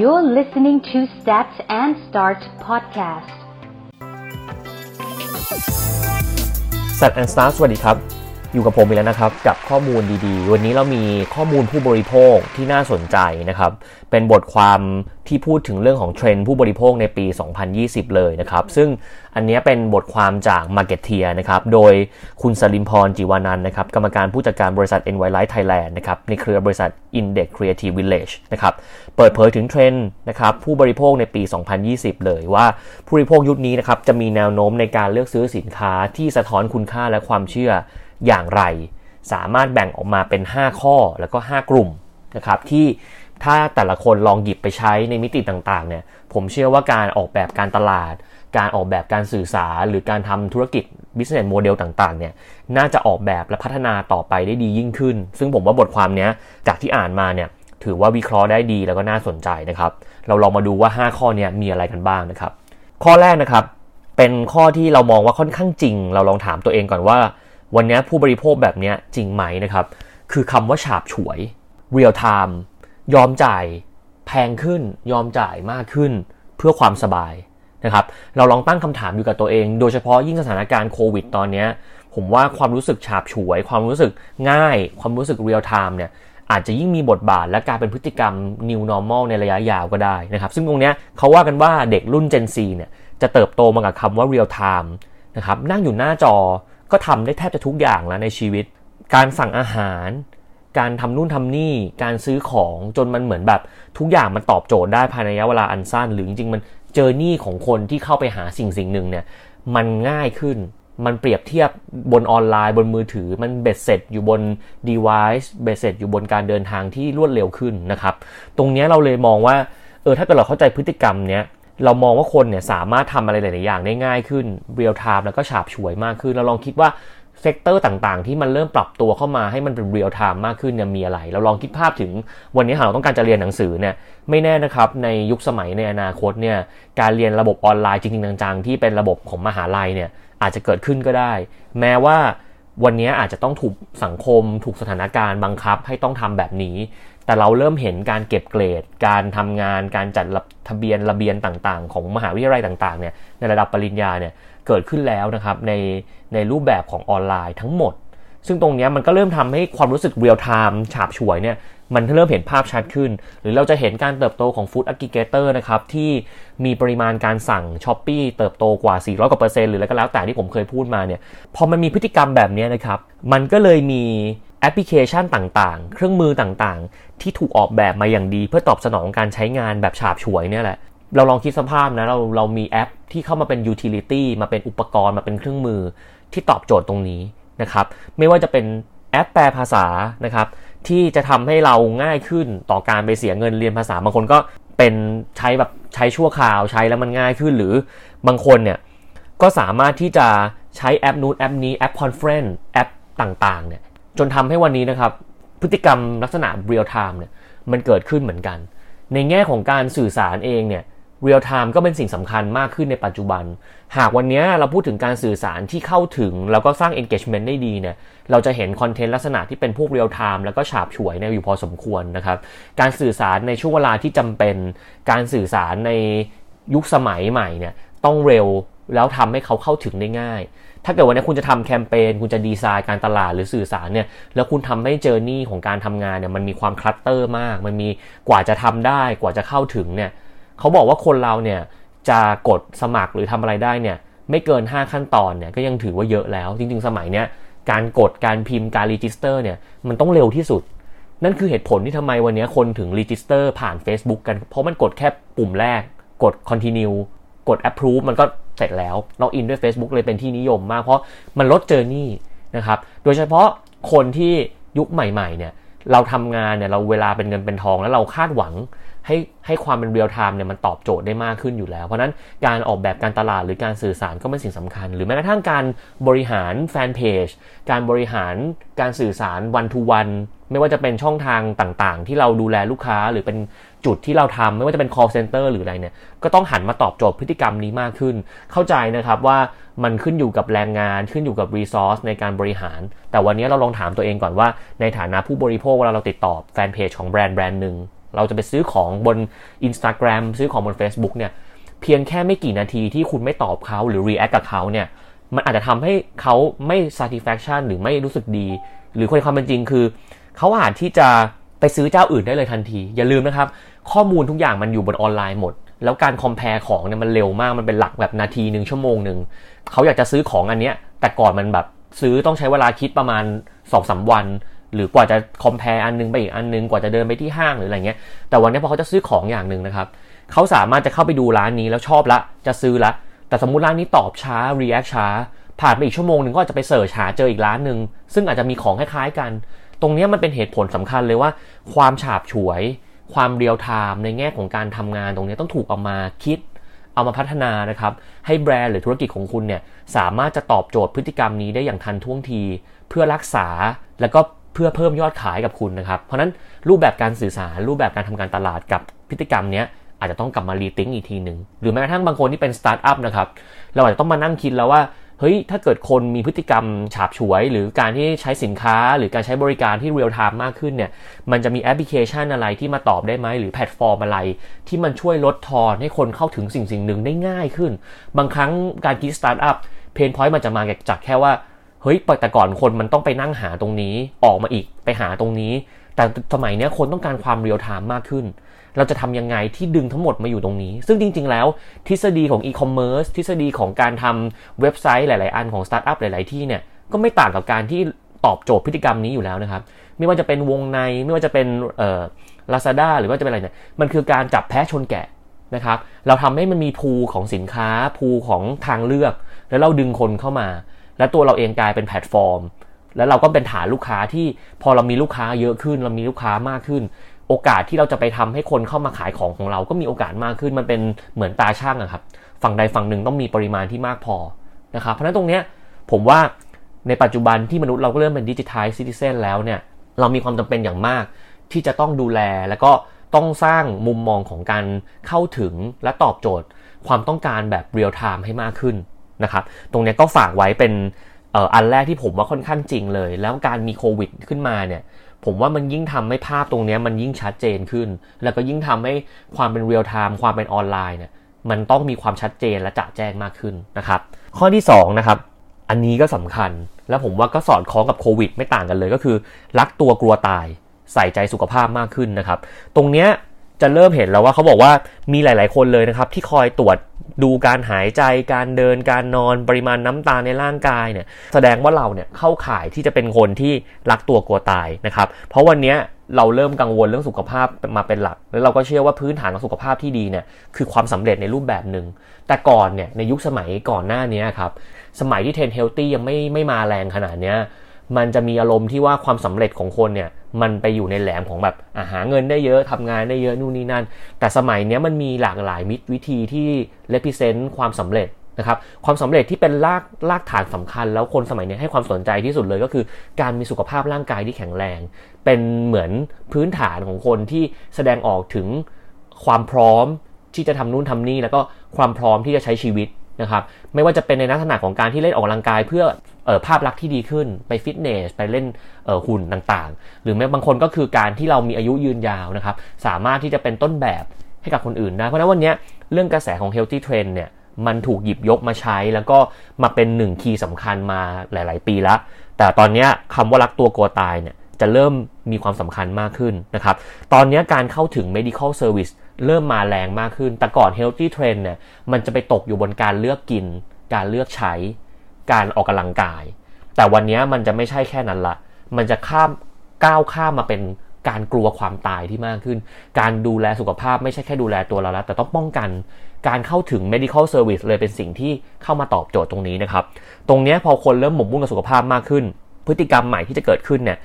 You're listening to Stats and Start podcast. Stats and Start สวัสดีครับ อยู่กับผมอีกแล้วนะครับ กับข้อมูลดีๆ วันนี้เรามีข้อมูลผู้บริโภคที่น่าสนใจนะครับ เป็นบทความที่พูดถึงเรื่องของเทรนด์ผู้บริโภคในปี 2020 เลยนะครับ ซึ่งอันนี้เป็นบทความจาก Marketeer นะครับ โดยคุณสรินพรจิวานันต์นะครับ กรรมการผู้จัดการบริษัท Envirosell Thailand นะครับ ในเครือบริษัท Index Creative Village นะครับ เปิดเผยถึงเทรนด์นะครับผู้บริโภคในปี 2020 เลยว่าผู้บริโภคยุคนี้นะครับจะมีแนวโน้มในการเลือกซื้อสินค้าที่สะท้อนคุณค่าและความเชื่อ อย่างไร สามารถแบ่งออกมาเป็น 5 ข้อแล้วก็ 5 กลุ่มนะครับที่ถ้าแต่ละคนลองหยิบไปใช้ในมิติต่างๆเนี่ยผมเชื่อว่าการออกแบบการตลาด การออกแบบการสื่อสารหรือการทำธุรกิจ business model ต่างๆเนี่ยน่าจะออกแบบและพัฒนาต่อไปได้ดียิ่งขึ้น ซึ่งผมว่าบทความนี้จากที่อ่านมาเนี่ยถือว่าวิเคราะห์ได้ดีแล้วก็น่าสนใจนะครับ เราลองมาดูว่า 5 ข้อนี้มีอะไรกันบ้างนะครับ ข้อแรกนะครับ เป็นข้อที่เรามองว่าค่อนข้างจริง เราลองถามตัวเองก่อนว่า วันนี้ผู้บริโภคแบบนี้จริงไหมนะครับ คือคำว่าฉาบฉวย real time ยอมจ่ายแพงขึ้น ยอมจ่ายมากขึ้นเพื่อความสบายนะครับ เราลองตั้งคำถามอยู่กับตัวเอง โดยเฉพาะยิ่งสถานการณ์โควิดตอนนี้ ผมว่าความรู้สึกฉาบฉวย ความรู้สึกง่าย ความรู้สึก real time เนี่ยอาจจะยิ่งมีบทบาทและกายเป็นพฤติกรรม new normal ในระยะยาวก็ได้นะครับ ซึ่งตรงนี้เขาว่ากันว่าเด็กรุ่น Gen Z เนี่ยจะเติบโตมากับคำว่า real time นะครับนั่งอยู่หน้าจอ ก็ทำได้แทบจะทุกอย่างแล้วในชีวิต การสั่งอาหาร การทำนู่นทำนี่ การซื้อของจนมันเหมือนแบบ ทุกอย่างมันตอบโจทย์ได้ภายในระยะเวลาอันสั้น หรือจริงๆมัน journey ของคนที่เข้าไปหาสิ่งสิ่งหนึ่งเนี่ยมันง่ายขึ้นมันเปรียบเทียบบนออนไลน์บนมือถือมันเบ็ดเสร็จอยู่บน device เบ็ดเสร็จอยู่บนการเดินทางที่รวดเร็วขึ้นนะครับ ตรงนี้เราเลยมองว่าเออถ้าเกิดเราเข้าใจพฤติกรรมเนี้ย เรามองว่าคนเนี่ยสามารถทำอะไรหลาย ๆ อย่างได้ง่ายขึ้น real-time แล้วก็ฉาบฉวยมากขึ้น เราลองคิดว่า sector ต่าง ๆ ที่มันเริ่มปรับตัวเข้ามาให้มันเป็น real-time มากขึ้นเนี่ยมีอะไร เราลองคิดภาพถึงวันนี้หากเราต้องการจะเรียนหนังสือเนี่ยไม่แน่นะครับในยุคสมัยในอนาคตเนี่ยการเรียนระบบออนไลน์จริง ๆ จัง ๆ ที่เป็นระบบของมหาลัยเนี่ยอาจจะเกิดขึ้นก็ได้ แม้ว่าวันนี้อาจจะต้องถูกสังคมถูกสถานการณ์บังคับให้ต้องทำแบบนี้ แต่เราเริ่มเห็นการเก็บเกรด การทำงาน การจัดทะเบียนระเบียนต่างๆ ของมหาวิทยาลัยต่างๆเนี่ยในระดับปริญญาเนี่ยเกิดขึ้นแล้วนะครับในในรูปแบบของออนไลน์ทั้งหมด ซึ่งตรงนี้มันก็เริ่มทำให้ความรู้สึก real-time ฉาบฉวยเนี่ยมันเริ่มเห็นภาพชัดขึ้น หรือเราจะเห็นการเติบโตของ Food Aggregator นะครับที่มีปริมาณการสั่ง Shopee เติบโตกว่า 400 กว่าเปอร์เซ็นต์หรืออะไรก็แล้วแต่ที่ผมเคยพูดมาเนี่ยพอมันมีพฤติกรรมแบบนี้นะครับมันก็เลยมี แอปพลิเคชันต่างๆ เครื่องมือต่างๆ ที่ถูกออกแบบมาอย่างดี เพื่อตอบสนองการใช้งานแบบฉาบฉวยเนี่ยแหละ เราลองคิดสภาพนะเราเรามีแอปที่เข้ามาเป็น utility มาเป็นอุปกรณ์มาเป็นเครื่องมือที่ตอบโจทย์ตรงนี้นะครับไม่ว่าจะเป็นแอปแปลภาษานะครับที่จะทำให้เราง่ายขึ้นต่อการไปเสียเงินเรียนภาษาบางคนก็เป็นใช้แบบใช้ชั่วคราวใช้แล้วมันง่ายขึ้นหรือบางคนเนี่ยก็สามารถที่จะใช้แอปนู้นแอปนี้แอป conference แอปต่างๆเนี่ย จนทำให้วันนี้นะครับ พฤติกรรมลักษณะ real-time เนี่ยมันเกิดขึ้นเหมือนกัน ในแง่ของการสื่อสารเองเนี่ย real-time ก็เป็นสิ่งสำคัญมากขึ้นในปัจจุบัน หากวันนี้เราพูดถึงการสื่อสารที่เข้าถึง แล้วก็สร้าง engagement ได้ดีเนี่ย เราจะเห็น content ลักษณะที่เป็นพวก real-time แล้วก็ฉาบฉวยเนี่ยอยู่พอสมควรนะครับ การสื่อสารในช่วงเวลาที่จำเป็น การสื่อสารในยุคสมัยใหม่เนี่ยต้องเร็วแล้วทำให้เขาเข้าถึงได้ง่าย ถ้าเกิดวันนี้คุณจะทำแคมเปญคุณจะดีไซน์การตลาดหรือสื่อสารเนี่ยแล้วคุณทำให้ journey ของการทำงานเนี่ยมันมีความ cluster มาก มันมีกว่าจะทำได้กว่าจะเข้าถึงเนี่ยเขาบอกว่าคนเราเนี่ยจะกดสมัครหรือทำอะไรได้เนี่ยไม่เกิน 5 ขั้นตอนเนี่ยก็ยังถือว่าเยอะแล้ว จริง ๆ สมัยเนี้ยการกดการพิมพ์การ register เนี่ยมันต้องเร็วที่สุด นั่นคือเหตุผลที่ทำไมวันนี้คนถึง register ผ่าน Facebook กัน เพราะมันกดแค่ปุ่มแรกกด continue กด approve มันก็ เสร็จแล้ว login ด้วย Facebook เลยเป็นที่นิยมมาก เพราะมันลด journey นะครับ โดยเฉพาะคนที่ยุคใหม่ๆเนี่ยเราทำงานเนี่ยเราเวลาเป็นเงินเป็นทองแล้วเราคาดหวัง ให้ให้ความเป็นเรียลไทม์เนี่ยมันตอบโจทย์ได้มากขึ้นอยู่แล้ว เพราะนั้นการออกแบบการตลาดหรือการสื่อสารก็เป็นสิ่งสำคัญ หรือแม้กระทั่งการบริหารแฟนเพจการบริหารการสื่อสารวันทูวันไม่ว่าจะเป็นช่องทางต่างๆ ที่เราดูแลลูกค้าหรือเป็นจุดที่เราทำไม่ว่าจะเป็น call center หรืออะไรเนี่ยก็ต้องหันมาตอบโจทย์พฤติกรรมนี้มากขึ้น เข้าใจนะครับว่ามันขึ้นอยู่กับแรงงานขึ้นอยู่กับ resource ในการบริหาร แต่วันนี้เราลองถามตัวเองก่อนว่า ในฐานะผู้บริโภคเวลาเราติดต่อแฟนเพจของแบรนด์แบรนด์หนึ่ง เราจะไปซื้อของบน Instagram ซื้อของบน Facebook เนี่ยเพียงแค่ไม่กี่นาทีที่คุณไม่ตอบเขาหรือ react กับเขาเนี่ยมันอาจจะทำให้เขาไม่ satisfaction หรือไม่รู้สึกดี หรือความเป็นจริงคือ เขาอาจที่จะไปซื้อเจ้าอื่นได้เลยทันที อย่าลืมนะครับ ข้อมูลทุกอย่างมันอยู่บนออนไลน์หมด แล้วการคอมเพลของเนี่ยมันเร็วมากมันเป็นหลักแบบนาทีหนึ่งชั่วโมงหนึ่งเขาอยากจะซื้อของอันเนี้ยแต่ก่อนมันแบบซื้อต้องใช้เวลาคิดประมาณ2 3 วัน หรือกว่าจะ compare อันนึงไปอีกอันนึงกว่าจะเดินไปที่ห้างหรืออะไรเงี้ย แต่วันนี้พอเขาจะซื้อของอย่างหนึ่งนะครับเขาสามารถจะเข้าไปดูร้านนี้แล้วชอบละจะซื้อละ แต่สมมุติร้านนี้ตอบช้า react ช้า ผ่านไปอีกชั่วโมงหนึ่งก็จะไป search หาเจออีกร้านหนึ่งซึ่งอาจจะมีของคล้ายๆกัน ตรงนี้มันเป็นเหตุผลสำคัญเลยว่า ความฉาบฉวย ความ real-time ในแง่ของการทำงานตรงนี้ต้องถูกเอามาคิดเอามาพัฒนานะครับ ให้แบรนด์หรือธุรกิจของคุณเนี่ยสามารถจะตอบโจทย์พฤติกรรมนี้ได้อย่างทันท่วงที เพื่อรักษาแล้วก็ เพื่อเพิ่มยอดขายกับคุณนะครับ เพราะนั้นรูปแบบการสื่อสารรูปแบบการทำการตลาดกับพฤติกรรมนี้อาจจะต้องกลับมา rethink อีกทีหนึ่งหรือแม้กระทั่งบางคนที่เป็นสตาร์ทอัพนะครับเราอาจจะต้องมานั่งคิดแล้วว่าเฮ้ยถ้าเกิดคนมีพฤติกรรมฉาบฉวย หรือการที่ใช้สินค้า หรือการใช้บริการที่ real-time มากขึ้นเนี่ยมันจะมีแอปพลิเคชันอะไรที่มาตอบได้ไหมหรือแพลตฟอร์มอะไร ที่มันช่วยลดทอนให้คนเข้าถึงสิ่งสิ่งหนึ่งได้ง่ายขึ้น บางครั้งการคิด startup pain point มันจะมาจากแค่ว่า เฮ้ยแต่ก่อนคนมันต้องไปนั่งหาตรงนี้ออกมาอีกไปหาตรงนี้ แต่สมัยนี้คนต้องการความ real-time มากขึ้น เราจะทำยังไงที่ดึงทั้งหมดมาอยู่ตรงนี้ ซึ่งจริง ๆ แล้วทฤษฎีของอีคอมเมิร์ซทฤษฎีของการทำเว็บไซต์หลาย ๆ อันของสตาร์ทอัพหลาย ๆ ที่เนี่ยก็ไม่ต่างกับการที่ตอบโจทย์พฤติกรรมนี้อยู่แล้วนะครับ ไม่ว่าจะเป็นวงในไม่ว่าจะเป็นเอ่อลาซาด้าหรือว่าจะเป็นอะไรเนี่ยมันคือการจับแพ้ชนแกะนะครับ เราทำให้มันมีพูของสินค้าพูของทางเลือก แล้วเราดึงคนเข้ามา และตัวเราเองกลายเป็นแพลตฟอร์ม แล้วเราก็เป็นฐานลูกค้าที่พอเรามีลูกค้าเยอะขึ้น เรามีลูกค้ามากขึ้น โอกาสที่เราจะไปทำให้คนเข้ามาขายของของเราก็มีโอกาสมากขึ้น มันเป็นเหมือนตาช่างอะครับ ฝั่งใดฝั่งหนึ่งต้องมีปริมาณที่มากพอนะครับเพราะฉะนั้นตรงเนี้ยผมว่าในปัจจุบันที่มนุษย์เราก็เริ่มเป็นดิจิทัลซิติเซนแล้วเนี่ยเรามีความจำเป็นอย่างมาก ที่จะต้องดูแลแล้วก็ต้องสร้างมุมมองของการเข้าถึงและตอบโจทย์ ความต้องการแบบเรียลไทม์ให้มากขึ้น นะครับ ตรงนี้ก็ฝากไว้เป็นอันแรกที่ผมว่าค่อนข้างจริงเลย แล้วการมีโควิดขึ้นมาเนี่ย ผมว่ามันยิ่งทำให้ภาพตรงนี้มันยิ่งชัดเจนขึ้น แล้วก็ยิ่งทำให้ความเป็นเรียลไทม์ความเป็นออนไลน์เนี่ย มันต้องมีความชัดเจนและจะแจ้งมากขึ้นนะครับ ข้อที่2นะครับ อันนี้ก็สำคัญ แล้วผมว่าก็สอดคล้องกับโควิดไม่ต่างกันเลยก็คือ รักตัวกลัวตาย ใส่ใจสุขภาพมากขึ้นนะครับ ตรงเนี้ยจะเริ่มเห็นแล้วว่าเขาบอกว่ามีหลาย ๆ คนเลยนะครับที่คอยตรวจ ดูการหายใจการเดินการนอนปริมาณน้ำตาลในร่างกายเนี่ยแสดงว่าเราเนี่ยเข้าข่ายที่จะเป็นคนที่รักตัวกลัวตายนะครับ เพราะวันนี้เราเริ่มกังวลเรื่องสุขภาพมาเป็นหลัก แล้วเราก็เชื่อว่าพื้นฐานของสุขภาพที่ดีเนี่ยคือความสำเร็จในรูปแบบหนึ่งแต่ก่อนเนี่ยในยุคสมัยก่อนหน้านี้ครับสมัยที่ trend healthy ยังไม่ไม่มาแรงขนาดเนี้ย มันจะมีอารมณ์ที่ว่าความสำเร็จของคนเนี่ยมันไปอยู่ใน realm ของแบบหาเงินได้เยอะทำงานได้เยอะนู่นนี่นั่น แต่สมัยนี้มันมีหลากหลายมิติวิธีที่ represent ความสำเร็จนะครับความสำเร็จที่เป็นรากรากฐานสำคัญ แล้วคนสมัยนี้ให้ความสนใจที่สุดเลยก็คือ การมีสุขภาพร่างกายที่แข็งแรง เป็นเหมือนพื้นฐานของคนที่แสดงออกถึงความพร้อมที่จะทำนู่นทำนี่แล้วก็ความพร้อมที่จะใช้ชีวิตนะครับไม่ว่าจะเป็นในลักษณะของการที่เล่นออกกำลังกายเพื่อ ภาพลักษณ์ที่ดีขึ้นไปฟิตเนส ไปเล่นหุ่นต่างๆ หรือแม้บางคนก็คือการที่เรามีอายุยืนยาวนะครับ สามารถที่จะเป็นต้นแบบให้กับคนอื่นได้ เพราะฉะนั้นวันนี้เรื่องกระแสของ healthy trend เนี่ยมันถูกหยิบยกมาใช้แล้วก็มาเป็นหนึ่งคีย์สำคัญมาหลาย ๆ ปีแล้ว แต่ตอนนี้คำว่ารักตัวกลัวตายเนี่ยจะเริ่มมีความสำคัญมากขึ้นนะครับ ตอนนี้การเข้าถึง medical service เริ่มมาแรงมากขึ้น แต่ก่อน healthy trend เนี่ยมันจะไปตกอยู่บนการเลือกกิน การเลือกใช้ การออกกำลังกาย แต่วันนี้มันจะไม่ใช่แค่นั้นละมันจะข้ามก้าวข้ามมาเป็นการกลัวความตายที่มากขึ้น การดูแลสุขภาพไม่ใช่แค่ดูแลตัวเราแล้วแต่ต้องป้องกัน การเข้าถึง medical service เลยเป็นสิ่งที่เข้ามาตอบโจทย์ตรงนี้นะครับ ตรงนี้พอคนเริ่มหมกมุ่นกับสุขภาพมากขึ้น พฤติกรรมใหม่ที่จะเกิดขึ้นเนี่ย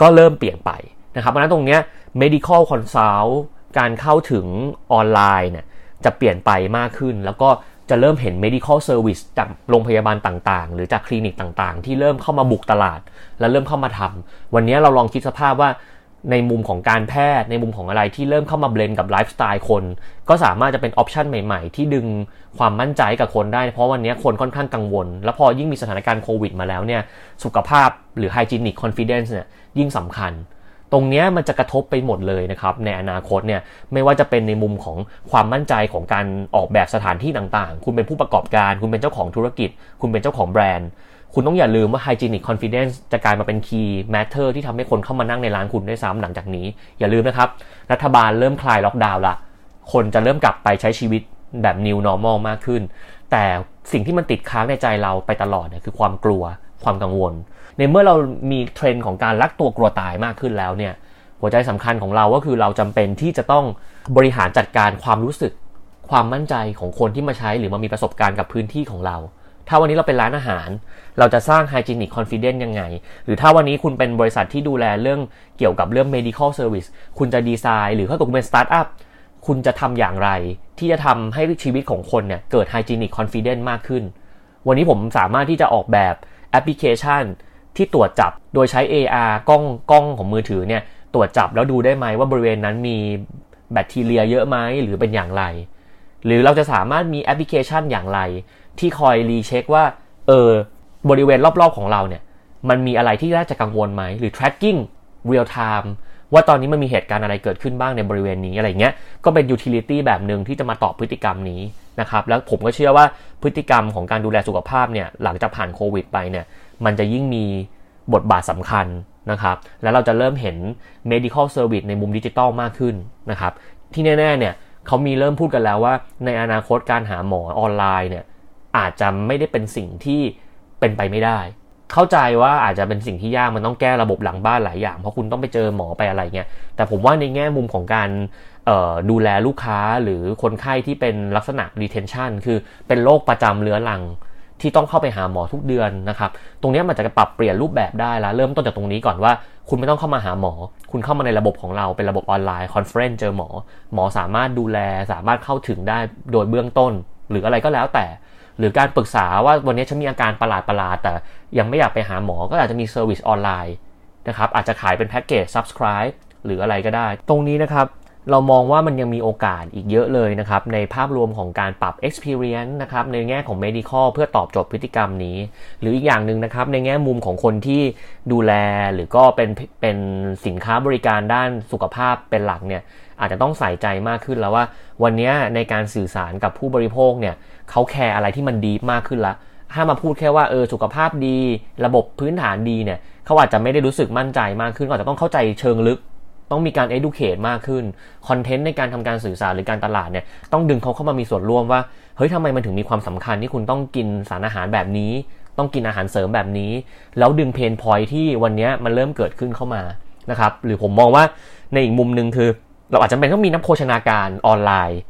ก็เริ่มเปลี่ยนไปนะครับ เพราะนั้นตรงนี้ medical consult การเข้าถึงออนไลน์เนี่ยจะเปลี่ยนไปมากขึ้น แล้วก็ จะเริ่มเห็น medical service จากโรงพยาบาลต่างๆ หรือจากคลินิกต่างๆ ที่เริ่มเข้ามาบุกตลาด และเริ่มเข้ามาทำวันนี้เราลองคิดสภาพว่าในมุมของการแพทย์ในมุมของอะไรที่เริ่มเข้ามา blend กับไลฟ์สไตล์คน ก็สามารถจะเป็น option ใหม่ๆ ที่ดึงความมั่นใจกับคนได้ เพราะวันนี้คนค่อนข้างกังวล แล้วพอยิ่งมีสถานการณ์โควิดมาแล้วเนี่ยสุขภาพหรือ hygienic confidence เนี่ยยิ่งสำคัญ ตรงนี้มันจะกระทบไปหมดเลยนะครับในอนาคตเนี่ยไม่ว่าจะเป็นในมุมของความมั่นใจของการออกแบบสถานที่ต่างๆ คุณเป็นผู้ประกอบการ คุณเป็นเจ้าของธุรกิจ คุณเป็นเจ้าของแบรนด์ คุณต้องอย่าลืมว่า hygienic confidence จะกลายมาเป็น key matter ที่ทำให้คนเข้ามานั่งในร้านคุณได้ซ้ำหลังจากนี้ อย่าลืมนะครับ รัฐบาลเริ่มคลายล็อกดาวน์ละคนจะเริ่มกลับไปใช้ชีวิตแบบ new normal มากขึ้น แต่สิ่งที่มันติดค้างในใจเราไปตลอดเนี่ยคือความกลัว ความกังวล ในเมื่อเรามีเทรนด์ของการรักตัวกลัวตายมากขึ้นแล้วเนี่ยหัวใจสำคัญของเราก็คือเราจำเป็นที่จะต้องบริหารจัดการความรู้สึก ความมั่นใจของคนที่มาใช้หรือมามีประสบการณ์กับพื้นที่ของเรา ถ้าวันนี้เราเป็นร้านอาหาร เราจะสร้าง hygienic confidence ยังไง หรือถ้าวันนี้คุณเป็นบริษัทที่ดูแลเรื่องเกี่ยวกับเรื่อง medical service คุณจะดีไซน์ หรือถ้าคุณเป็นสตาร์ทอัพคุณจะทำอย่างไร ที่จะทำให้ชีวิตของคนเนี่ยเกิด hygienic confidence มากขึ้น วันนี้ผมสามารถที่จะออกแบบ แอปพลิเคชันที่ตรวจจับโดยใช้ AR กล้องกล้องของมือถือเนี่ยตรวจจับแล้วดูได้ไหมว่าบริเวณนั้นมีแบคทีเรียเยอะไหมหรือเป็นอย่างไร หรือเราจะสามารถมีแอปพลิเคชันอย่างไร ที่คอย recheck ว่าเออบริเวณรอบๆของเราเนี่ยมันมีอะไรที่น่าจะกังวลไหมหรือ tracking real time ว่าตอนนี้มันมีเหตุการณ์อะไรเกิดขึ้นบ้างในบริเวณนี้อะไรเงี้ยก็เป็น utility แบบหนึ่งที่จะมาตอบพฤติกรรมนี้ นะครับแล้วผมก็เชื่อว่าพฤติกรรมของการดูแลสุขภาพเนี่ยหลังจากผ่านโควิดไปเนี่ยมันจะยิ่งมีบทบาทสำคัญนะครับแล้วเราจะเริ่มเห็น medical service ในมุมดิจิตอลมากขึ้นนะครับที่แน่ๆเนี่ยเขามีเริ่มพูดกันแล้วว่า ในอนาคตการหาหมอออนไลน์เนี่ยอาจจะไม่ได้เป็นสิ่งที่เป็นไปไม่ได้ เข้าใจว่าอาจจะเป็นสิ่งที่ยากมันต้องแก้ระบบหลังบ้านหลายอย่าง เพราะคุณต้องไปเจอหมอไปอะไรเงี้ยแต่ผมว่าในแง่มุมของการ ดูแลลูกค้าหรือคนไข้ที่เป็นลักษณะ retention คือเป็นโรคประจำเรื้อรังที่ต้องเข้าไปหาหมอทุกเดือนนะครับ ตรงนี้มันจะปรับเปลี่ยนรูปแบบได้แล้วเริ่มต้นจากตรงนี้ก่อนว่า คุณไม่ต้องเข้ามาหาหมอ คุณเข้ามาในระบบของเราเป็นระบบออนไลน์ conference เจอหมอ หมอสามารถดูแลสามารถเข้าถึงได้โดยเบื้องต้น หรืออะไรก็แล้วแต่ หรือการปรึกษาว่าวันนี้ฉันมีอาการประหลาดประหลาดแต่ยังไม่อยากไปหาหมอ ก็อาจจะมี service ออนไลน์นะครับ อาจจะขายเป็นแพ็กเกจ subscribe หรืออะไรก็ได้ ตรงนี้นะครับ เรามองว่ามันยังมีโอกาสอีกเยอะเลยนะครับ ในภาพรวมของการปรับ experience นะครับในแง่ของ medical เพื่อตอบโจทย์พฤติกรรมนี้ หรืออีกอย่างหนึ่งนะครับในแง่มุมของคนที่ดูแลหรือก็เป็นเป็นสินค้าบริการด้านสุขภาพเป็นหลักเนี่ยอาจจะต้องใส่ใจมากขึ้นแล้วว่า วันนี้ในการสื่อสารกับผู้บริโภคเนี่ยเขาแคร์อะไรที่มันดีมากขึ้นละถ้ามาพูดแค่ว่าเออสุขภาพดี ระบบพื้นฐานดีเนี่ยเขาอาจจะไม่ได้รู้สึกมั่นใจมากขึ้นก็อาจจะต้องเข้าใจเชิงลึก ต้องมีการ educate มากขึ้นคอนเทนต์ในการทำการสื่อสารหรือการตลาดเนี่ยต้องดึงเขาเข้ามามีส่วนร่วมว่าเฮ้ยทำไมมันถึงมีความสำคัญที่คุณต้องกินสารอาหารแบบนี้ ต้องกินอาหารเสริมแบบนี้ แล้วดึงเพนพอยที่วันนี้มันเริ่มเกิดขึ้นเข้ามานะครับหรือผมมองว่าในอีกมุมหนึ่งคือ เราอาจจะเป็นต้องมีนักโภชนาการออนไลน์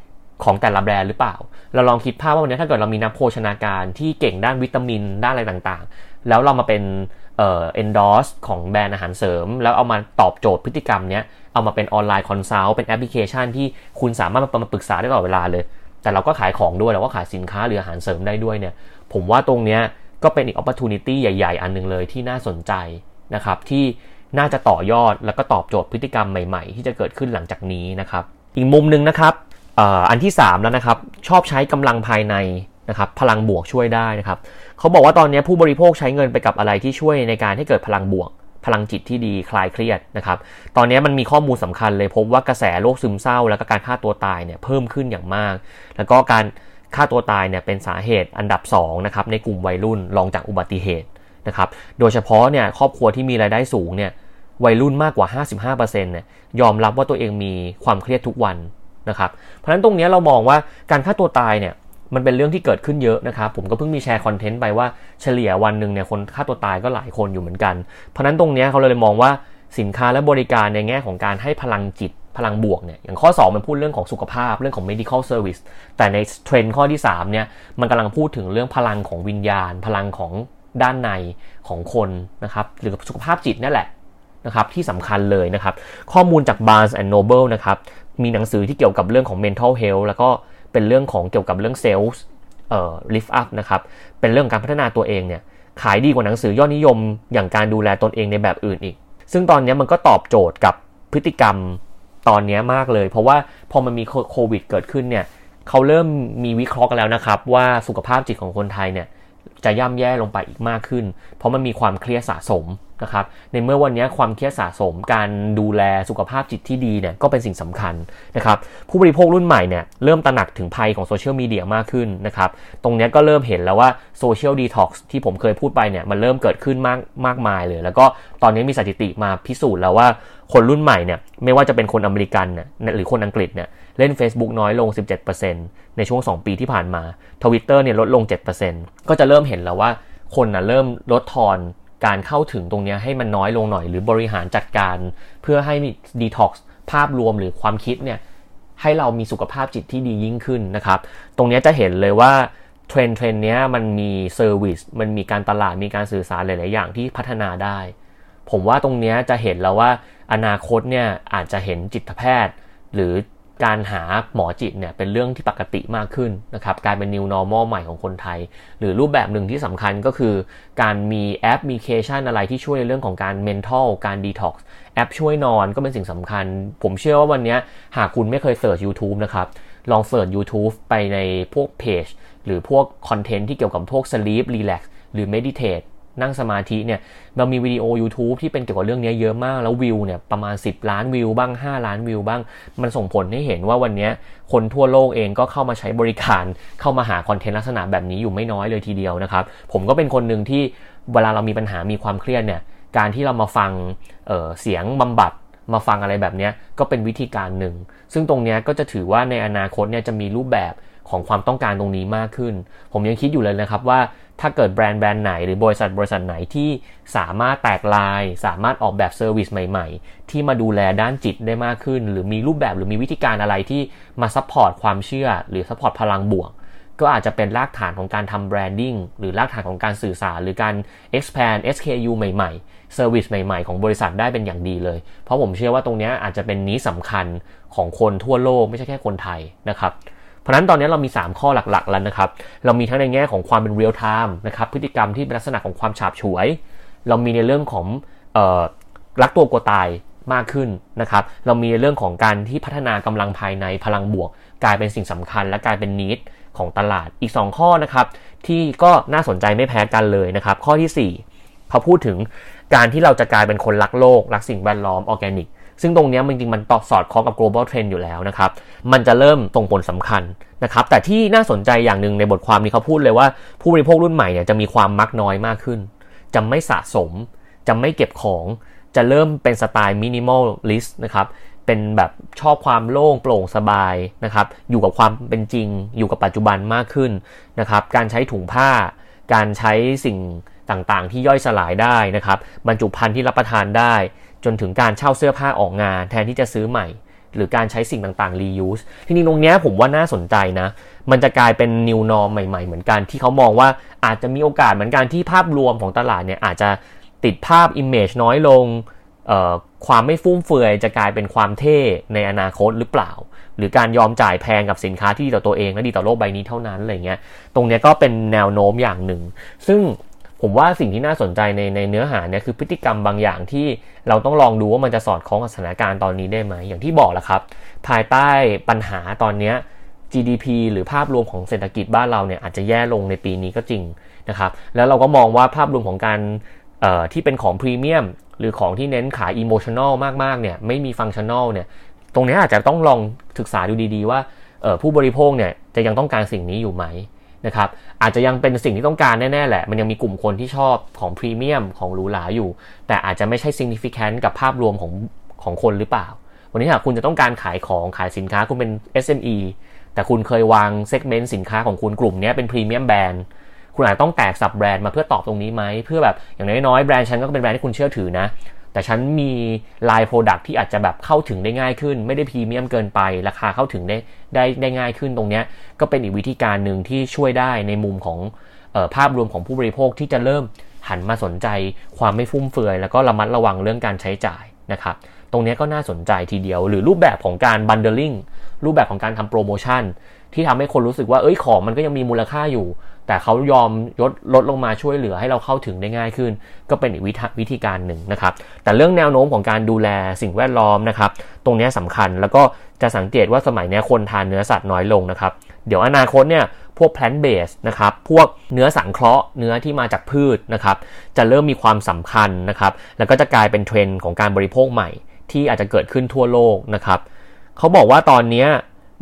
ของแต่ละแบรนด์หรือเปล่า เราลองคิดภาพว่าวันนี้ถ้าเกิดเรามีนักโภชนาการที่เก่งด้านวิตามินด้านอะไรต่างๆ แล้วเรามาเป็น เอ่อ endorse ของแบรนด์อาหารเสริม แล้วเอามาตอบโจทย์พฤติกรรมเนี้ยเอามาเป็นออนไลน์ consult เป็นแอปพลิเคชันที่คุณสามารถมาปรึกษาได้ตลอดเวลาเลย แต่เราก็ขายของด้วยเราก็ขายสินค้าหรืออาหารเสริมได้ด้วยเนี่ยผมว่าตรงเนี้ยก็เป็นอีก opportunity ใหญ่ ๆ อันนึงเลยที่น่าสนใจนะครับที่น่าจะต่อยอดแล้วก็ตอบโจทย์พฤติกรรมใหม่ๆ ที่จะเกิดขึ้นหลังจากนี้นะครับ อีกมุมหนึ่งนะครับอันที่ 3 แล้วนะครับ ชอบใช้กำลังภายในนะครับพลังบวกช่วยได้นะครับ เขาบอกว่าตอนนี้ผู้บริโภคใช้เงินไปกับอะไรที่ช่วยในการให้เกิดพลังบวก พลังจิตที่ดีคลายเครียดนะครับ ตอนนี้มันมีข้อมูลสำคัญเลยพบว่ากระแสโรคซึมเศร้า แล้วก็การฆ่าตัวตายเนี่ยเพิ่มขึ้นอย่างมาก แล้วก็การฆ่าตัวตายเนี่ยเป็นสาเหตุอันดับ2นะครับในกลุ่มวัยรุ่นรองจากอุบัติเหตุนะครับโดยเฉพาะเนี่ยครอบครัวที่มีรายได้สูงเนี่ยวัยรุ่นมากกว่า 55%เนี่ยยอมรับว่าตัวเองมีความเครียดทุกวันนะครับเพราะฉะนั้นตรงนี้เรามองว่าการฆ่าตัวตายเนี่ย มันเป็นเรื่องที่เกิดขึ้นเยอะนะครับ ผมก็เพิ่งมีแชร์คอนเทนต์ไปว่าเฉลี่ยวันหนึ่งเนี่ยคนฆ่าตัวตายก็หลายคนอยู่เหมือนกัน เพราะนั้นตรงนี้เขาเลยมองว่าสินค้าและบริการในแง่ของการให้พลังจิตพลังบวกเนี่ยอย่างข้อ 2 มันพูดเรื่องของสุขภาพเรื่องของ medical service แต่ในเทรนด์ข้อที่3เนี่ยมันกำลังพูดถึงเรื่องพลังของวิญญาณ พลังของด้านในของคนนะครับหรือสุขภาพจิตนั่นแหละนะครับที่สำคัญเลยนะครับ ข้อมูลจาก Barnes and Noble นะครับมีหนังสือที่เกี่ยวกับเรื่องของ mental health แล้วก็ เป็นเรื่องของเกี่ยวกับเรื่อง sales เอ่อ lift up นะครับ เป็นเรื่องการพัฒนาตัวเองเนี่ย ขายดีกว่าหนังสือยอดนิยม อย่างการดูแลตนเองในแบบอื่นอีก ซึ่งตอนนี้มันก็ตอบโจทย์กับพฤติกรรมตอนนี้มากเลย เพราะว่าพอมันมีโควิดเกิดขึ้นเนี่ยเขาเริ่มมีวิเคราะห์กันแล้วนะครับว่าสุขภาพจิตของคนไทยเนี่ยจะย่ำแย่ลงไปอีกมากขึ้น เพราะมันมีความเครียดสะสม นะครับในเมื่อวันนี้ความเครียดสะสมการดูแลสุขภาพจิตที่ดีเนี่ยก็เป็นสิ่งสำคัญนะครับผู้บริโภครุ่นใหม่เนี่ยเริ่มตระหนักถึงภัยของโซเชียลมีเดียมากขึ้นนะครับตรงนี้ก็เริ่มเห็นแล้วว่า social detox ที่ผมเคยพูดไปเนี่ยมันเริ่มเกิดขึ้นมากมากมายเลย แล้วก็ตอนนี้มีสถิติมาพิสูจน์แล้วว่าคนรุ่นใหม่เนี่ยไม่ว่าจะเป็นคนอเมริกันเนี่ยหรือคนอังกฤษเนี่ยเล่น Facebook น้อยลง 17%ในช่วง 2 ปีที่ผ่านมา Twitter เนี่ยลดลง 7%ก็จะเริ่มเห็นแล้วว่าคนนะเริ่มลดทอน การเข้าถึงตรงนี้ให้มันน้อยลงหน่อย หรือบริหารจัดการ เพื่อให้ดีท็อกซ์ภาพรวมหรือความคิดเนี่ยให้เรามีสุขภาพจิตที่ดียิ่งขึ้นนะครับ ตรงนี้จะเห็นเลยว่าเทรนด์เทรนด์นี้มันมี service มันมีการตลาดมีการสื่อสารหลาย ๆ อย่างที่พัฒนาได้ ผมว่าตรงนี้จะเห็นแล้วว่าอนาคตเนี่ยอาจจะเห็นจิตแพทย์ หรือ การหาหมอจิตเนี่ยเป็นเรื่องที่ปกติมากขึ้นนะครับกลายเป็น new normal ใหม่ของคนไทย หรือรูปแบบหนึ่งที่สำคัญก็คือ การมีแอปพลิเคชันอะไรที่ช่วยในเรื่องของการ mental การ detox แอปช่วยนอนก็เป็นสิ่งสำคัญ ผมเชื่อว่าวันนี้หากคุณไม่เคยเสิร์ช YouTube นะครับลองเสิร์ช YouTube ไปในพวกเพจหรือพวก content ที่เกี่ยวกับพวก sleep relax หรือ meditate นั่งสมาธิเนี่ยเรามีวิดีโอ YouTube ที่เป็นเกี่ยวกับเรื่องนี้เยอะมาก แล้ววิวเนี่ยประมาณ 10 ล้านวิวบ้าง 5 ล้านวิวบ้าง มันส่งผลให้เห็นว่าวันนี้คนทั่วโลกเองก็เข้ามาใช้บริการเข้ามาหาคอนเทนต์ลักษณะแบบนี้อยู่ไม่น้อยเลยทีเดียวนะครับ ผมก็เป็นคนหนึ่งที่เวลาเรามีปัญหามีความเครียดเนี่ยการที่เรามาฟังเเสียงบำบัดมาฟังอะไรแบบนี้ก็เป็นวิธีการหนึ่ง ซึ่งตรงนี้ก็จะถือว่าในอนาคตเนี่ยจะมีรูปแบบ ของความต้องการตรงนี้มากขึ้น ผมยังคิดอยู่เลยนะครับว่าถ้าเกิดแบรนด์แบรนด์ไหนหรือบริษัทบริษัทไหนที่สามารถแตกลาย สามารถออกแบบ service ใหม่ๆ ที่มาดูแลด้านจิตได้มากขึ้น หรือมีรูปแบบหรือมีวิธีการอะไรที่มา support ความเชื่อ หรือ support พลังบวก ก็อาจจะเป็นรากฐานของการทำ branding หรือรากฐานของการสื่อสาร หรือการ expand SKU ใหม่ๆ service ใหม่ๆ ของบริษัทได้เป็นอย่างดีเลย เพราะผมเชื่อว่าตรงนี้อาจจะเป็น need สำคัญของคนทั่วโลกไม่ใช่แค่คนไทยนะครับ เพราะนั้นตอนนี้เรามี 3 ข้อหลักๆแล้วนะครับ เรามีทั้งในแง่ของความเป็นเรียลไทม์นะครับพฤติกรรมที่เป็นลักษณะของความฉาบฉวย เรามีในเรื่องของรักตัวกลัวตายมากขึ้นนะครับ เรามีในเรื่องของการที่พัฒนากำลังภายในพลังบวก กลายเป็นสิ่งสำคัญ และกลายเป็น need ของตลาดอีก 2 ข้อนะครับที่ก็น่าสนใจไม่แพ้กันเลยนะครับ ข้อที่ 4 เขาพูดถึงการที่เราจะกลายเป็นคนรักโลก รักสิ่งแวดล้อมออร์แกนิก ซึ่งตรงนี้จริงๆมันตอบสอดคล้องกับ global trend อยู่แล้วนะครับ มันจะเริ่มส่งผลสำคัญนะครับ แต่ที่น่าสนใจอย่างหนึ่งในบทความนี้เขาพูดเลยว่า ผู้บริโภครุ่นใหม่เนี่ยจะมีความมักน้อยมากขึ้น จะไม่สะสม จะไม่เก็บของ จะเริ่มเป็นสไตล์ minimalist นะครับ เป็นแบบชอบความโล่งโปร่งสบายนะครับ อยู่กับความเป็นจริง อยู่กับปัจจุบันมากขึ้นนะครับ การใช้ถุงผ้า การใช้สิ่งต่างๆ ที่ย่อยสลายได้นะครับ บรรจุภัณฑ์ที่รับประทานได้ จนถึงการเช่าเสื้อผ้าออกงาน แทนที่จะซื้อใหม่ หรือการใช้สิ่งต่างๆ reuse ทีนี้ตรงนี้ผมว่าน่าสนใจนะ มันจะกลายเป็น new norm ใหม่ ๆ เหมือนกันที่เขามองว่าอาจจะมีโอกาสเหมือนกันที่ภาพรวมของตลาดเนี่ยอาจจะติดภาพ image น้อยลงความไม่ฟุ่มเฟือยจะกลายเป็นความเท่ในอนาคตหรือเปล่า หรือการยอมจ่ายแพงกับสินค้าที่ดีต่อตัวเองและดีต่อโลกใบนี้เท่านั้นอะไรเงี้ยตรงนี้ก็เป็นแนวโน้มอย่างหนึ่ง ซึ่ง ผมว่าสิ่งที่น่าสนใจในในเนื้อหาเนี่ยคือพฤติกรรมบางอย่างที่เราต้องลองดูว่ามันจะสอดคล้องกับสถานการณ์ตอนนี้ได้ไหมอย่างที่บอกแหละครับ ภายใต้ปัญหาตอนนี้ GDP หรือภาพรวมของเศรษฐกิจบ้านเราเนี่ยอาจจะแย่ลงในปีนี้ก็จริงนะครับแล้วเราก็มองว่าภาพรวมของการที่เป็นของพรีเมียมหรือของที่เน้นขาย emotional มากๆเนี่ยไม่มี functional เนี่ยตรงนี้อาจจะต้องลองศึกษาดูดีๆ ว่าผู้บริโภคเนี่ยจะยังต้องการสิ่งนี้อยู่ไหม นะครับอาจจะยังเป็นสิ่งที่ต้องการแน่ ๆ แหละ มันยังมีกลุ่มคนที่ชอบของพรีเมียมของหรูหราอยู่ แต่อาจจะไม่ใช่ significant กับภาพรวมของของคนหรือเปล่า วันนี้หากคุณจะต้องการขายของขายสินค้าคุณเป็น SME แต่คุณเคยวาง segment สินค้าของคุณกลุ่มนี้เป็นพรีเมียมแบรนด์คุณอาจต้องแตก sub-brand มาเพื่อตอบตรงนี้ไหมเพื่อแบบอย่างน้อยๆแบรนด์ฉันก็เป็นแบรนด์ที่คุณเชื่อถือนะ แต่ฉันมีline product ที่อาจจะแบบเข้าถึงได้ง่ายขึ้น ไม่ได้พรีเมียมเกินไป ราคาเข้าถึงได้ได้ได้ง่ายขึ้นตรงนี้ก็เป็นอีกวิธีการหนึ่งที่ช่วยได้ในมุมของออภาพรวมของผู้บริโภคที่จะเริ่มหันมาสนใจความไม่ฟุ่มเฟือย แล้วก็ระมัดระวังเรื่องการใช้จ่ายนะครับตรงนี้ก็น่าสนใจทีเดียว หรือรูปแบบของการ bundling รูปแบบของการทำโปรโมชั่นที่ทำให้คนรู้สึกว่าเอ้ยของมันก็ยังมีมูลค่าอยู่ แต่เขายอมลดลดลงมาช่วยเหลือให้เราเข้าถึงได้ง่ายขึ้น ก็เป็นอีกวิธีการหนึ่งนะครับ แต่เรื่องแนวโน้มของการดูแลสิ่งแวดล้อมนะครับ ตรงนี้สำคัญแล้วก็จะสังเกตว่าสมัยนี้คนทานเนื้อสัตว์น้อยลงนะครับ เดี๋ยวอนาคตเนี่ยพวก plant base นะครับ พวกเนื้อสังเคราะห์ เนื้อที่มาจากพืชนะครับ จะเริ่มมีความสำคัญนะครับ แล้วก็จะกลายเป็นเทรนด์ของการบริโภคใหม่ ที่อาจจะเกิดขึ้นทั่วโลกนะครับ เขาบอกว่าตอนนี้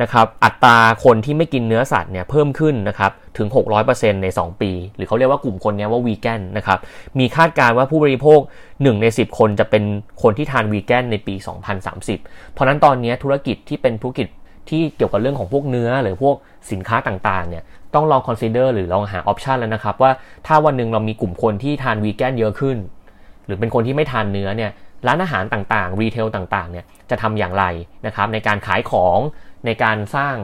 นะครับอัตราคนที่ไม่กินเนื้อสัตว์เนี่ยเพิ่มขึ้นนะครับถึง 600%ใน 2 ปี หรือเขาเรียกว่ากลุ่มคนนี้ว่าวีแกนนะครับมีคาดการณ์ว่าผู้บริโภค 1 ใน 10 คนจะเป็นคนที่ทานวีแกนในปี 2030 เพราะนั้นตอนนี้ธุรกิจที่เป็นธุรกิจที่เกี่ยวกับเรื่องของพวกเนื้อหรือพวกสินค้าต่างๆเนี่ยต้องลอง consider หรือลองหา option แล้วนะครับว่าถ้าวันหนึ่งเรามีกลุ่มคนที่ทานวีแกนเยอะขึ้น หรือเป็นคนที่ไม่ทานเนื้อเนี่ยร้านอาหารต่างๆ รีเทลต่างๆ เนี่ย จะทำอย่างไรนะครับในการขายของ ในการสร้าง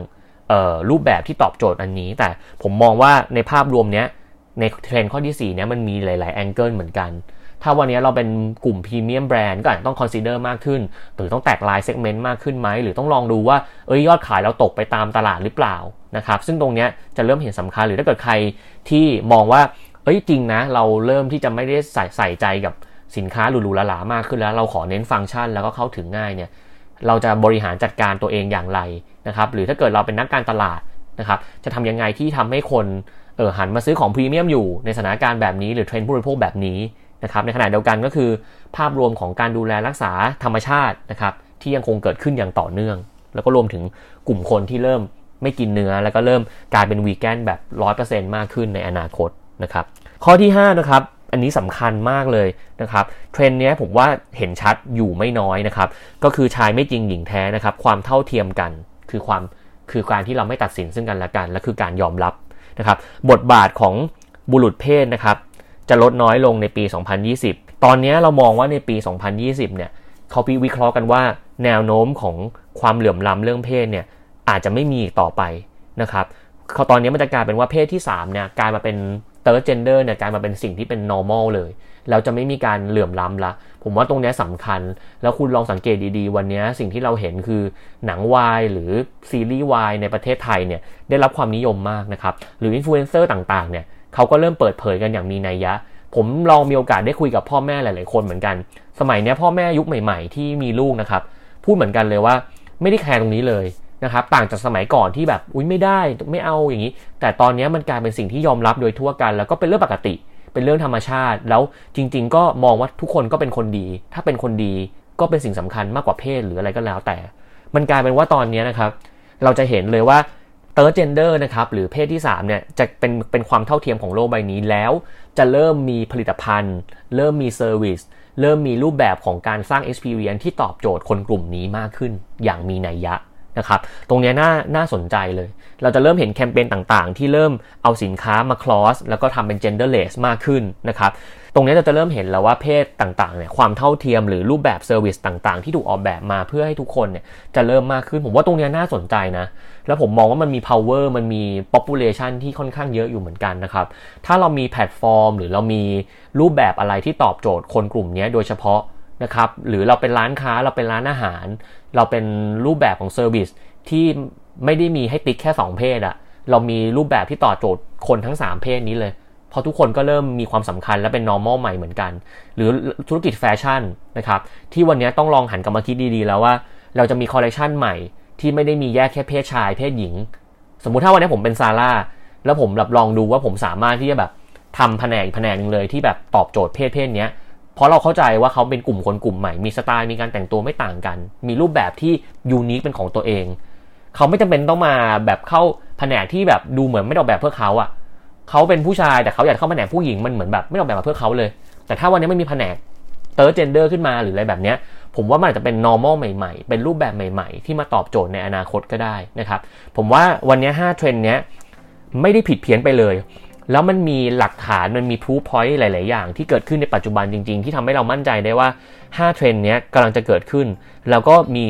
รูปแบบที่ตอบโจทย์อันนี้ แต่ผมมองว่าในภาพรวมเนี้ยในเทรนด์ข้อที่4เนี้ยมันมีหลาย ๆ angle เหมือนกัน ถ้าวันนี้เราเป็นกลุ่มพรีเมียมแบรนด์ก็อาจจะต้อง consider มากขึ้น หรือต้องแตก line segment มากขึ้นไหม หรือต้องลองดูว่า เอ้ยยอดขายเราตกไปตามตลาดหรือเปล่านะครับ ซึ่งตรงเนี้ยจะเริ่มเห็นสำคัญ หรือถ้าเกิดใครที่มองว่าเอ้ยจริงนะ เราเริ่มที่จะไม่ได้ใส่ใส่ใจกับสินค้าหรูๆหราๆมากขึ้นแล้ว เราขอเน้นฟังก์ชันแล้วก็เข้าถึงง่ายเนี่ย เราจะบริหารจัดการตัวเองอย่างไรนะครับ หรือถ้าเกิดเราเป็นนักการตลาดนะครับ จะทำยังไงที่ทำให้คนเออหันมาซื้อของพรีเมียมอยู่ในสถานการณ์แบบนี้หรือเทรนด์ผู้บริโภคแบบนี้นะครับ ในขณะเดียวกันก็คือภาพรวมของการดูแลรักษาธรรมชาตินะครับ ที่ยังคงเกิดขึ้นอย่างต่อเนื่อง แล้วก็รวมถึงกลุ่มคนที่เริ่มไม่กินเนื้อ แล้วก็เริ่มกลายเป็นวีแกนแบบ 100%มากขึ้นในอนาคตนะครับ ข้อที่5นะครับ อันนี้สำคัญมากเลยนะครับเทรนด์นี้ผมว่าเห็นชัดอยู่ไม่น้อยนะครับ ก็คือชายไม่จริงหญิงแท้นะครับ ความเท่าเทียมกันคือความคือการที่เราไม่ตัดสินซึ่งกันและกัน และคือการยอมรับนะครับ บทบาทของบุรุษเพศนะครับ จะลดน้อยลงในปี 2020 ตอนนี้เรามองว่าในปี 2020 เนี่ยเขาพิวิเคราะห์กันว่า แนวโน้มของความเหลื่อมล้ำเรื่องเพศเนี่ยอาจจะไม่มีอีกต่อไปนะครับเขาตอนนี้มันจะกลายเป็นว่าเพศที่3เนี่ยกลายมาเป็น third gender เนี่ยกลายมาเป็นสิ่งที่เป็น normal เลยแล้วจะไม่มีการเหลื่อมล้ำละ ผมว่าตรงนี้สำคัญ แล้วคุณลองสังเกตดีๆ วันนี้สิ่งที่เราเห็นคือหนังวายหรือซีรีส์วายในประเทศไทยเนี่ยได้รับความนิยมมากนะครับ หรืออินฟลูเอนเซอร์ต่างๆเนี่ยเขาก็เริ่มเปิดเผยกันอย่างมีนัยยะ ผมลองมีโอกาสได้คุยกับพ่อแม่หลายๆคนเหมือนกัน สมัยนี้พ่อแม่ยุคใหม่ ๆ ที่มีลูกนะครับ พูดเหมือนกันเลยว่าไม่ได้แคร์ตรงนี้เลย นะครับต่างจากสมัยก่อนที่แบบอุ้ยไม่ได้ไม่เอาอย่างนี้ แต่ตอนนี้มันกลายเป็นสิ่งที่ยอมรับโดยทั่วกัน แล้วก็เป็นเรื่องปกติ เป็นเรื่องธรรมชาติ แล้วจริง ๆ ก็มองว่าทุกคนก็เป็นคนดี ถ้าเป็นคนดีก็เป็นสิ่งสำคัญมากกว่าเพศหรืออะไรก็แล้วแต่ มันกลายเป็นว่าตอนนี้นะครับเราจะเห็นเลยว่า third gender นะครับหรือเพศที่3เนี่ยจะเป็นเป็นความเท่าเทียมของโลกใบนี้แล้ว จะเริ่มมีผลิตภัณฑ์ เริ่มมี service เริ่มมีรูปแบบของการสร้าง experience ที่ตอบโจทย์คนกลุ่มนี้มากขึ้น อย่างมีนัยยะ นะครับตรงนี้น่าน่าสนใจเลย เราจะเริ่มเห็นแคมเปญต่างๆ ที่เริ่มเอาสินค้ามา cross แล้วก็ทำเป็น genderless มากขึ้นนะครับตรงนี้เราจะเริ่มเห็นแล้วว่าเพศต่างๆเนี่ยความเท่าเทียมหรือรูปแบบ service ต่างๆ ที่ถูกออกแบบมาเพื่อให้ทุกคนเนี่ยจะเริ่มมากขึ้น ผมว่าตรงนี้น่าสนใจนะ แล้วผมมองว่ามันมี power มันมี population ที่ค่อนข้างเยอะอยู่เหมือนกันนะครับ ถ้าเรามีแพลตฟอร์ม หรือเรามีรูปแบบอะไรที่ตอบโจทย์คนกลุ่มนี้โดยเฉพาะ นะครับ หรือเราเป็นร้านค้าเราเป็นร้านอาหาร เราเป็นรูปแบบของ service ที่ไม่ได้มีให้ติ๊กแค่ 2 เพศอะเรามีรูปแบบที่ตอบโจทย์คนทั้ง 3 เพศนี้เลยเพราะทุกคนก็เริ่มมีความสำคัญและเป็น normal ใหม่เหมือนกัน หรือธุรกิจแฟชั่นนะครับที่วันนี้ต้องลองหันกลับมาคิดดีๆ แล้วว่าเราจะมีคอลเลคชันใหม่ที่ไม่ได้มีแยกแค่เพศชาย เพศหญิง สมมุติถ้าวันนี้ผมเป็น Zara แล้วผมรับลองดูว่าผมสามารถที่จะแบบทำแผนกแผนกหนึ่งเลยที่แบบตอบโจทย์เพศเพศนี้ ราะเราเข้าใจว่าเขาเป็นกลุ่มคนกลุ่มใหม่ มีสไตล์ มีการแต่งตัวไม่ต่างกัน มีรูปแบบที่ยูนิคเป็นของตัวเอง เขาไม่จำเป็นต้องมาแบบเข้าแผนกที่แบบดูเหมือนไม่ออกแบบเพื่อเขาอะ เขาเป็นผู้ชายแต่เขาอยากเข้าแผนกผู้หญิงมันเหมือนแบบไม่ออกแบบมาเพื่อเขาเลย แต่ถ้าวันนี้ไม่มีแผนกเตอร์เจนเดอร์ขึ้นมาหรืออะไรแบบเนี้ย ผมว่ามันอาจจะเป็น normal ใหม่ๆ เป็นรูปแบบใหม่ ๆ ที่มาตอบโจทย์ในอนาคตก็ได้นะครับ ผมว่าวันนี้5เทรนด์เนี้ยไม่ได้ผิดเพี้ยนไปเลย แล้วมันมีหลักฐานมันมี proof point หลาย ๆ อย่าง ที่เกิดขึ้นในปัจจุบันจริง ๆ ที่ทำให้เรามั่นใจได้ว่า 5 เทรนด์นี้กำลังจะเกิดขึ้น แล้วก็มี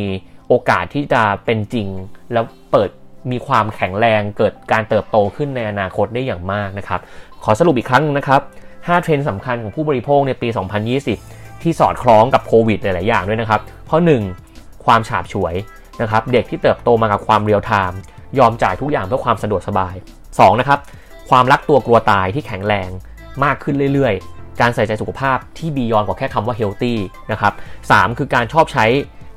โอกาสที่จะเป็นจริง แล้วเปิดมีความแข็งแรงเกิดการเติบโตขึ้นในอนาคตได้อย่างมากนะครับ ขอสรุปอีกครั้งนะครับ 5 เทรนด์สำคัญของผู้บริโภคในปี 2020 ที่สอดคล้องกับโควิดหลาย ๆ อย่างด้วยนะครับ ข้อ 1 ความฉาบฉวยนะครับ เด็กที่เติบโตมากับความ real time ยอมจ่ายทุกอย่างเพื่อความสะดวกสบาย 2 นะครับ ความรักตัวกลัวตายที่แข็งแรงมากขึ้นเรื่อยๆ การใส่ใจสุขภาพที่ beyond กว่าแค่คำว่า healthy นะครับสามคือการชอบใช้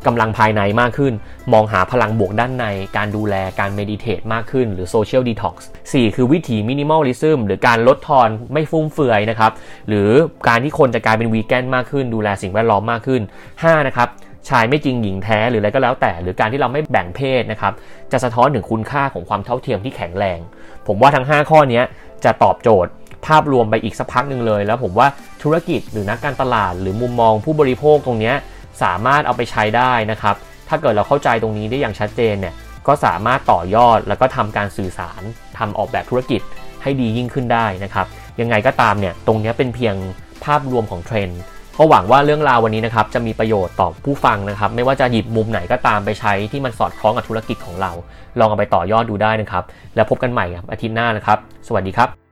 กำลังภายในมากขึ้น มองหาพลังบวกด้านใน การดูแล การ meditate มากขึ้น หรือ social detox สี่คือวิถี minimalism หรือการลดทอนไม่ฟุ่มเฟือยนะครับ หรือการที่คนจะกลายเป็นวีแกนมากขึ้น ดูแลสิ่งแวดล้อมมากขึ้น 5 นะครับ ชายไม่จริงหญิงแท้หรืออะไรก็แล้วแต่ หรือการที่เราไม่แบ่งเพศนะครับจะสะท้อนถึงคุณค่าของความเท่าเทียมที่แข็งแรง ผมว่าทั้ง 5 ข้อนี้จะตอบโจทย์ภาพรวมไปอีกสักพักหนึ่งเลย แล้วผมว่าธุรกิจหรือนักการตลาด หรือมุมมองผู้บริโภคตรงนี้สามารถเอาไปใช้ได้นะครับถ้าเกิดเราเข้าใจตรงนี้ได้อย่างชัดเจนเนี่ยก็สามารถต่อยอดแล้วก็ทำการสื่อสารทำออกแบบธุรกิจให้ดียิ่งขึ้นได้นะครับยังไงก็ตามเนี่ยตรงนี้เป็นเพียงภาพรวมของเทรนด์ ก็หวังว่าเรื่องราววันนี้นะครับจะมีประโยชน์ต่อผู้ฟังนะครับ ไม่ว่าจะหยิบมุมไหนก็ตามไปใช้ที่มันสอดคล้องกับธุรกิจของเรา ลองเอาไปต่อยอดดูได้นะครับ แล้วพบกันใหม่ครับอาทิตย์หน้านะครับ สวัสดีครับ